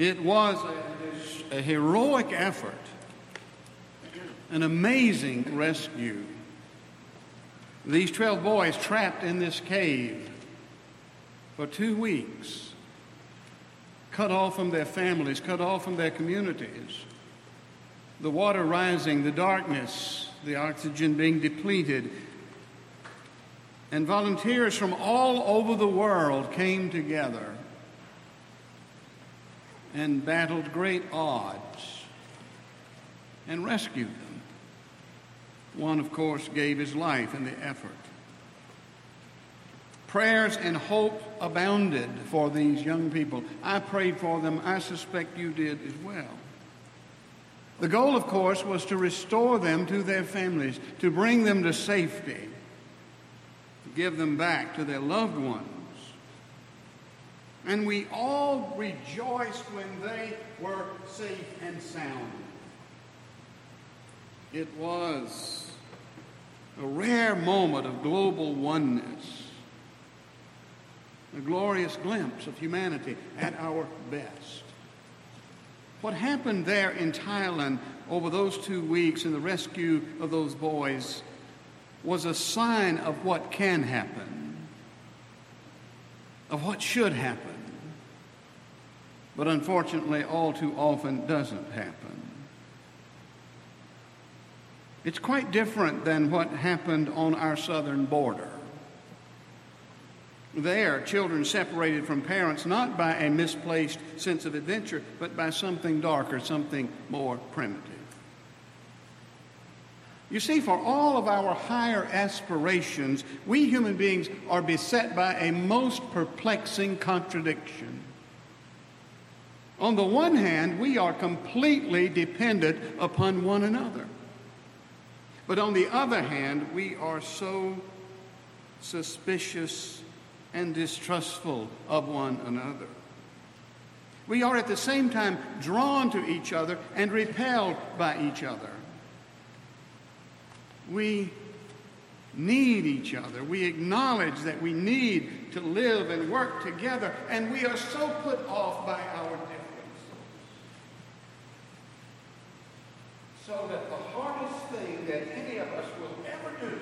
It was a, a heroic effort, an amazing rescue. These 12 boys trapped in this cave for two weeks, cut off from their families, cut off from their communities. The water rising, the darkness, the oxygen being depleted. And volunteers from all over the world came together and battled great odds and rescued them. One, of course, gave his life in the effort. Prayers and hope abounded for these young people. I prayed for them. I suspect you did as well. The goal, of course, was to restore them to their families, to bring them to safety, to give them back to their loved ones. And we all rejoiced when they were safe and sound. It was a rare moment of global oneness, a glorious glimpse of humanity at our best. What happened there in Thailand over those two weeks in the rescue of those boys was a sign of what can happen, of what should happen, but unfortunately, all too often doesn't happen. It's quite different than what happened on our southern border. There, children separated from parents not by a misplaced sense of adventure, but by something darker, something more primitive. You see, for all of our higher aspirations, we human beings are beset by a most perplexing contradiction. On the one hand, we are completely dependent upon one another. But on the other hand, we are so suspicious and distrustful of one another. We are at the same time drawn to each other and repelled by each other. We need each other. We acknowledge that we need to live and work together, and we are so put off by our. So that the hardest thing that any of us will ever do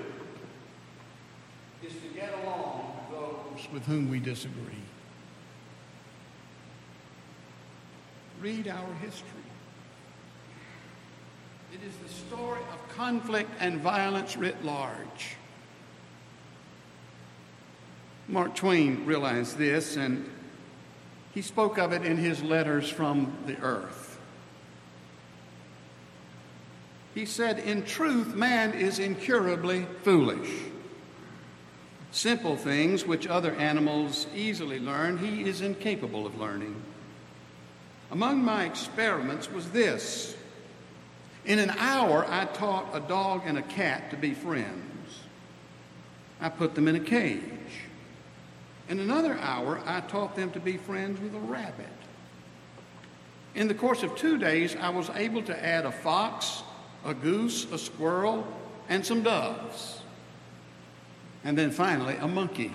is to get along with those with whom we disagree. Read our history. It is the story of conflict and violence writ large. Mark Twain realized this, and he spoke of it in his letters from the earth. He said, In truth, man is incurably foolish. Simple things which other animals easily learn, he is incapable of learning. Among my experiments was this. In an hour, I taught a dog and a cat to be friends. I put them in a cage. In another hour, I taught them to be friends with a rabbit. In the course of two days, I was able to add a fox, a goose, a squirrel, and some doves and then finally a monkey.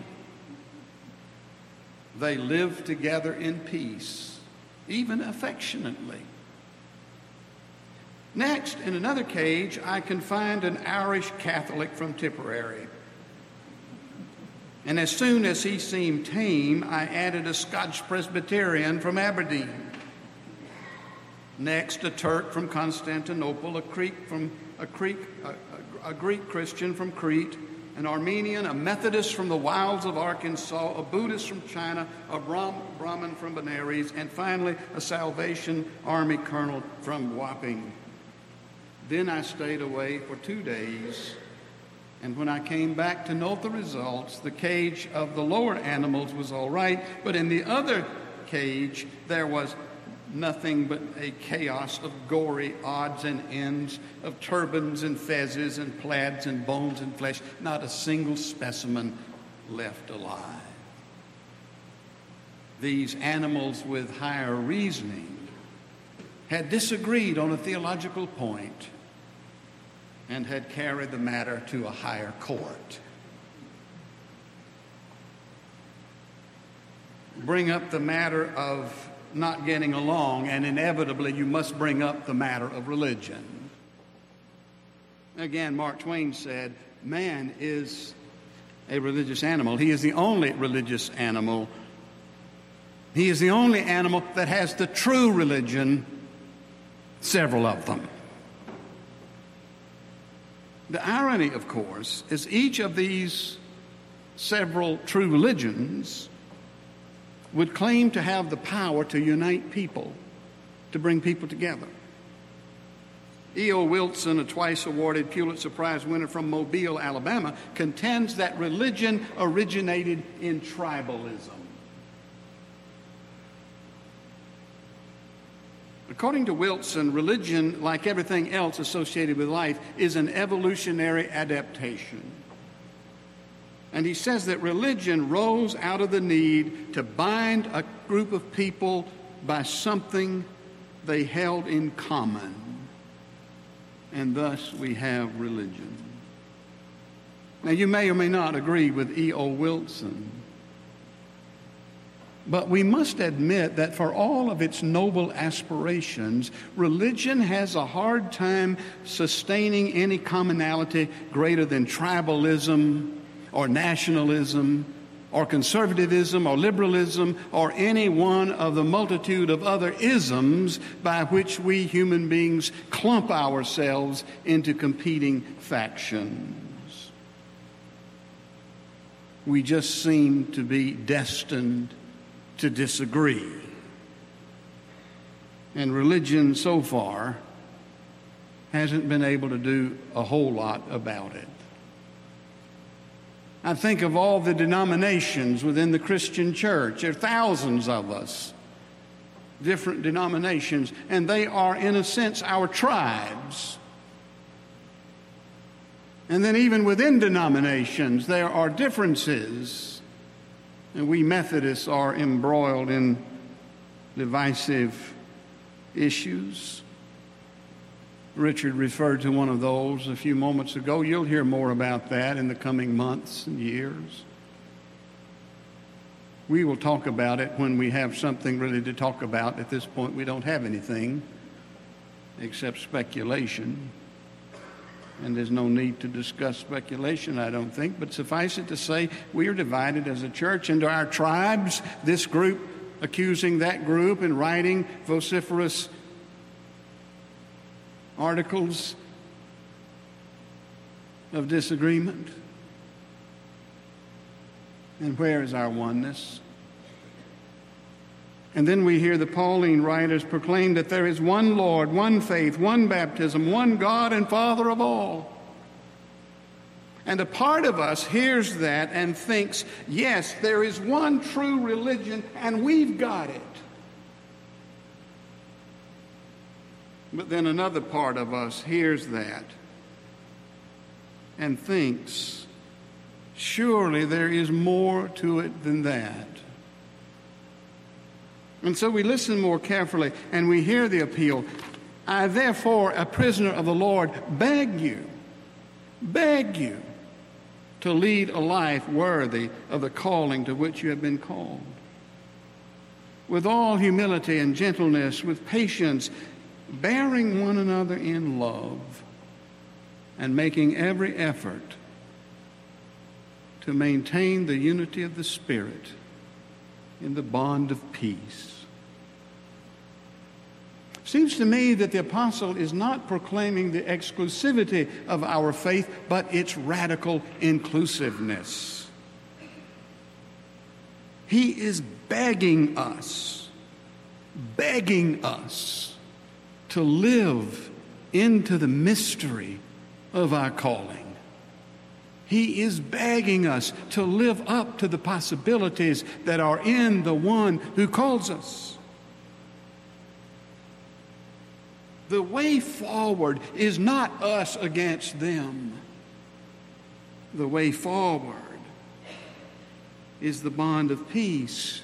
They live together in peace, even affectionately. Next, in another cage, I confined an Irish Catholic from Tipperary. And as soon as he seemed tame, I added a Scotch Presbyterian from Aberdeen. Next, a Turk from Constantinople, a Greek from a, Greek, a, a, Greek Christian from Crete, an Armenian, a Methodist from the wilds of Arkansas, a Buddhist from China, a Brahmin from Benares, and finally a Salvation Army colonel from Wapping. Then I stayed away for two days, and when I came back to note the results, the cage of the lower animals was all right, but in the other cage, there was nothing but a chaos of gory odds and ends of turbans and fezzes and plaids and bones and flesh, not a single specimen left alive. These animals with higher reasoning had disagreed on a theological point and had carried the matter to a higher court. Bring up the matter of not getting along, and inevitably you must bring up the matter of religion. Again, Mark Twain said, Man is a religious animal. He is the only religious animal. He is the only animal that has the true religion, several of them. The irony, of course, is each of these several true religions would claim to have the power to unite people, to bring people together. E.O. Wilson, a twice awarded Pulitzer Prize winner from Mobile, Alabama, contends that religion originated in tribalism. According to Wilson, religion, like everything else associated with life, is an evolutionary adaptation. And he says that religion rose out of the need to bind a group of people by something they held in common. And thus we have religion. Now, you may or may not agree with E.O. Wilson. But we must admit that for all of its noble aspirations, religion has a hard time sustaining any commonality greater than tribalism or nationalism or conservatism or liberalism or any one of the multitude of other isms by which we human beings clump ourselves into competing factions. We just seem to be destined to disagree. And religion so far hasn't been able to do a whole lot about it. I think of all the denominations within the Christian church. There are thousands of us, different denominations, and they are, in a sense, our tribes. And then, even within denominations, there are differences. And we Methodists are embroiled in divisive issues. Richard referred to one of those a few moments ago. You'll hear more about that in the coming months and years. We will talk about it when we have something really to talk about. At this point, we don't have anything except speculation. And there's no need to discuss speculation, I don't think. But suffice it to say, we are divided as a church into our tribes, this group accusing that group and writing vociferous articles of disagreement? And where is our oneness? And then we hear the Pauline writers proclaim that there is one Lord, one faith, one baptism, one God and Father of all. And a part of us hears that and thinks, yes, there is one true religion and we've got it. But then another part of us hears that and thinks, surely there is more to it than that. And so we listen more carefully and we hear the appeal. I, therefore, a prisoner of the Lord, beg you, beg you to lead a life worthy of the calling to which you have been called. With all humility and gentleness, with patience, bearing one another in love and making every effort to maintain the unity of the Spirit in the bond of peace. Seems to me that the apostle is not proclaiming the exclusivity of our faith, but its radical inclusiveness. He is begging us, begging us to live into the mystery of our calling. He is begging us to live up to the possibilities that are in the one who calls us. The way forward is not us against them. The way forward is the bond of peace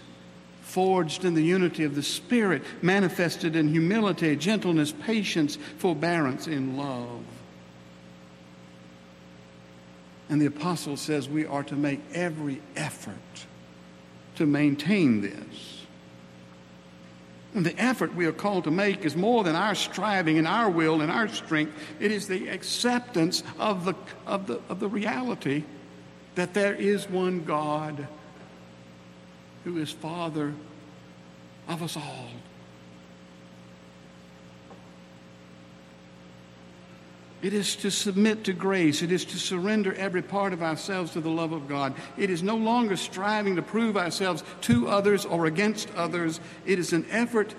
forged in the unity of the Spirit, manifested in humility, gentleness, patience, forbearance, in love. And the apostle says we are to make every effort to maintain this. And the effort we are called to make is more than our striving and our will and our strength. It is the acceptance of the, of the, of the reality that there is one God who is Father of us all. It is to submit to grace. It is to surrender every part of ourselves to the love of God. It is no longer striving to prove ourselves to others or against others. It is an effort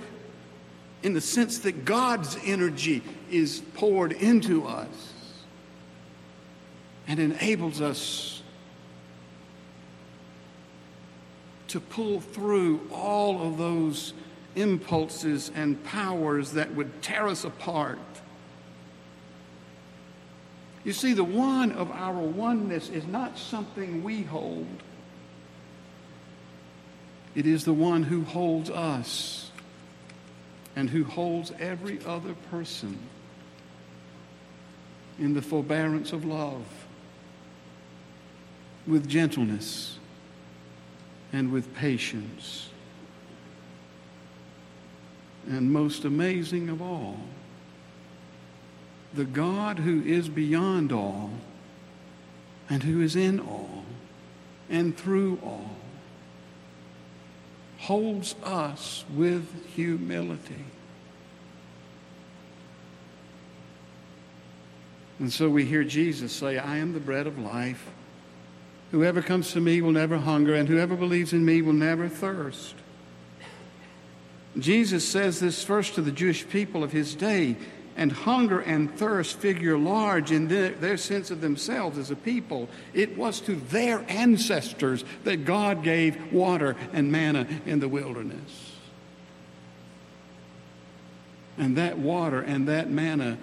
in the sense that God's energy is poured into us and enables us to pull through all of those impulses and powers that would tear us apart. You see, the one of our oneness is not something we hold, it is the one who holds us and who holds every other person in the forbearance of love, with gentleness, and with patience. And most amazing of all, the God who is beyond all and who is in all and through all holds us with humility. And so we hear Jesus say, I am the bread of life. Whoever comes to me will never hunger, and whoever believes in me will never thirst. Jesus says this first to the Jewish people of his day and hunger and thirst figure large in their, their, sense of themselves as a people. It was to their ancestors that God gave water and manna in the wilderness. And that water and that manna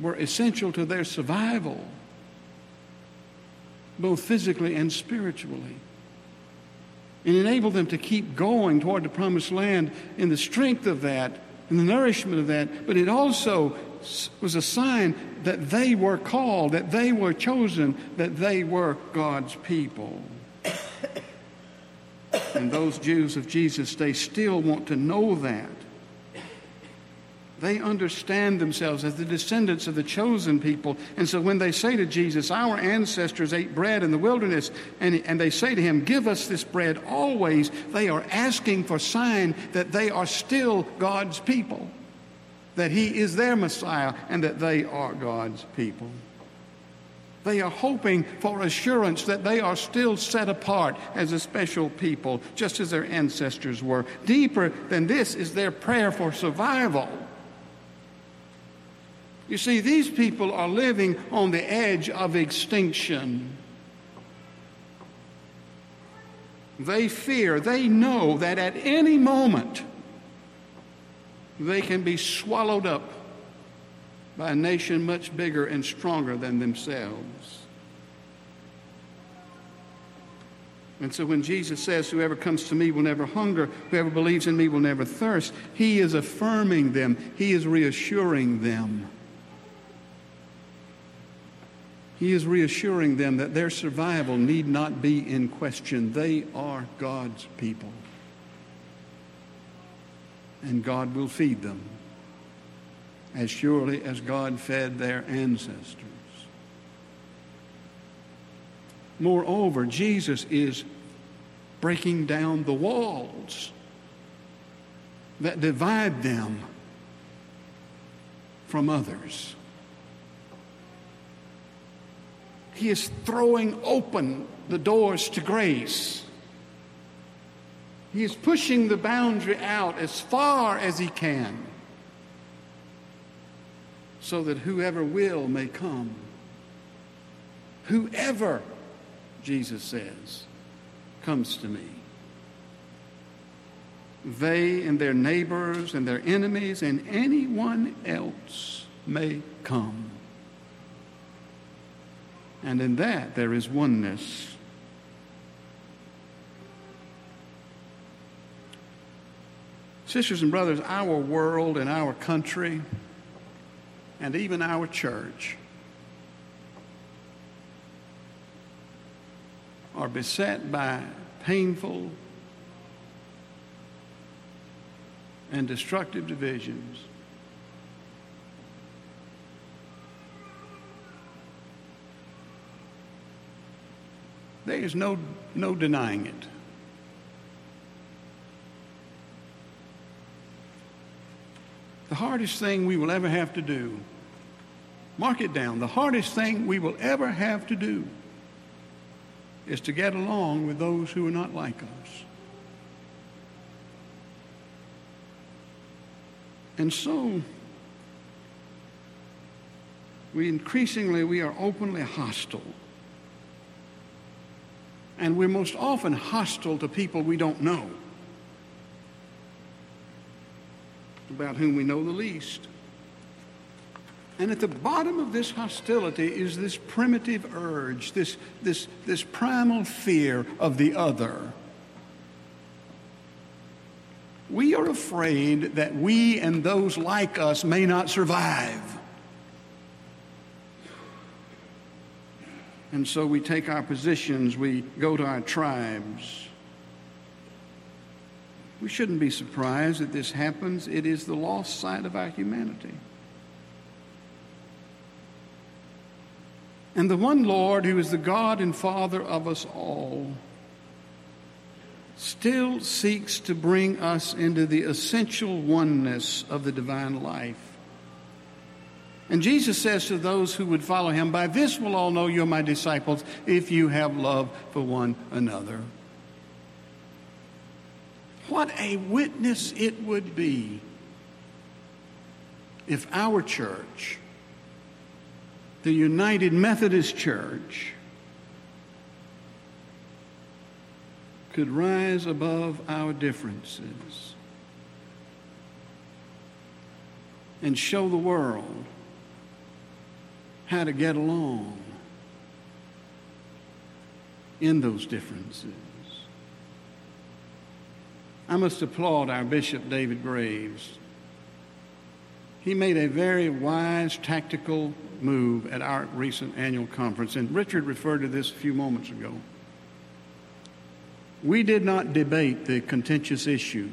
were essential to their survival, both physically and spiritually. and enabled them to keep going toward the promised land in the strength of that and the nourishment of that, but it also was a sign that they were called, that they were chosen, that they were God's people. and those Jews of Jesus, they still want to know that. They understand themselves as the descendants of the chosen people. And so when they say to Jesus, Our ancestors ate bread in the wilderness, and, and they say to him, Give us this bread always, they are asking for sign that they are still God's people, that he is their Messiah, and that they are God's people. They are hoping for assurance that they are still set apart as a special people, just as their ancestors were. Deeper than this is their prayer for survival. You see, these people are living on the edge of extinction. They fear, they know that at any moment they can be swallowed up by a nation much bigger and stronger than themselves. And so when Jesus says, Whoever comes to me will never hunger, whoever believes in me will never thirst, he is affirming them, he is reassuring them. He is reassuring them that their survival need not be in question. They are God's people. And God will feed them as surely as God fed their ancestors. Moreover, Jesus is breaking down the walls that divide them from others. He is throwing open the doors to grace. He is pushing the boundary out as far as he can so that whoever will may come. Whoever, Jesus says, comes to me. They and their neighbors and their enemies and anyone else may come. And in that, there is oneness. Sisters and brothers, our world and our country, and even our church, are beset by painful and destructive divisions. There is no, no denying it. The hardest thing we will ever have to do, mark it down, the hardest thing we will ever have to do is to get along with those who are not like us. And so, we increasingly we are openly hostile. And we're most often hostile to people we don't know, about whom we know the least. And at the bottom of this hostility is this primitive urge, this, this, this primal fear of the other. We are afraid that we and those like us may not survive. And so we take our positions, we go to our tribes. We shouldn't be surprised that this happens. It is the lost side of our humanity. And the one Lord, who is the God and Father of us all, still seeks to bring us into the essential oneness of the divine life. And Jesus says to those who would follow him, By this will all know you're my disciples if you have love for one another. What a witness it would be if our church the United Methodist Church could rise above our differences and show the world how to get along in those differences. I must applaud our Bishop David Graves. He made a very wise, tactical move at our recent annual conference, and Richard referred to this a few moments ago. We did not debate the contentious issue.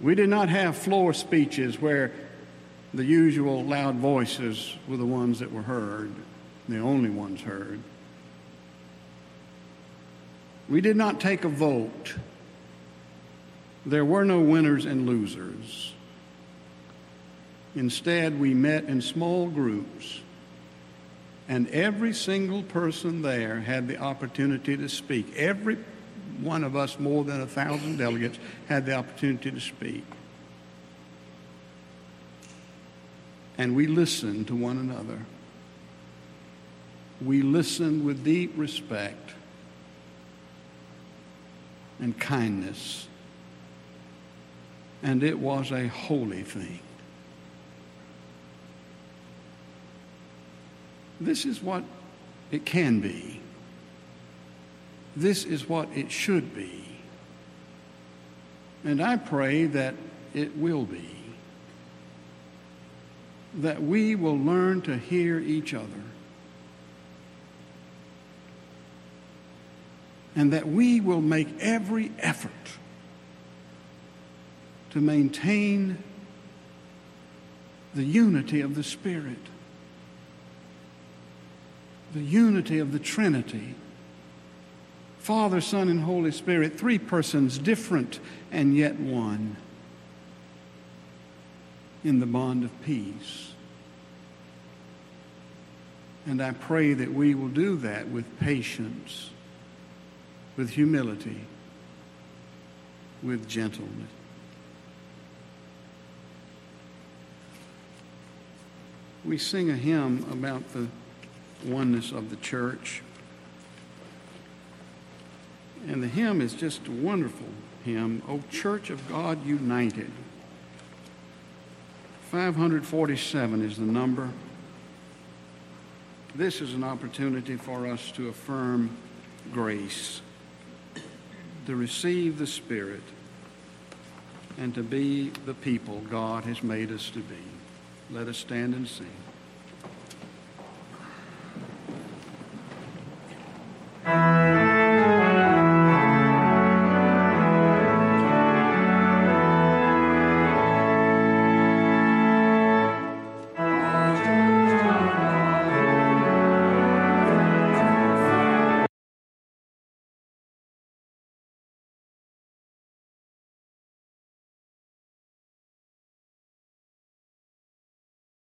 We did not have floor speeches where the usual loud voices were the ones that were heard, the only ones heard. We did not take a vote. There were no winners and losers. Instead, we met in small groups, and every single person there had the opportunity to speak. Every one of us, more than a thousand delegates, had the opportunity to speak. And we listened to one another. We listened with deep respect and kindness. And it was a holy thing. This is what it can be. This is what it should be. And I pray that it will be. That we will learn to hear each other. And that we will make every effort to maintain the unity of the Spirit the unity of the Trinity Father, Son, and Holy Spirit, three persons, different and yet one, in the bond of peace. And I pray that we will do that with patience, with humility, with gentleness. We sing a hymn about the oneness of the church. And the hymn is just a wonderful hymn, O Church of God United. 547 is the number. This is an opportunity for us to affirm grace, to receive the Spirit, and to be the people God has made us to be. Let us stand and sing.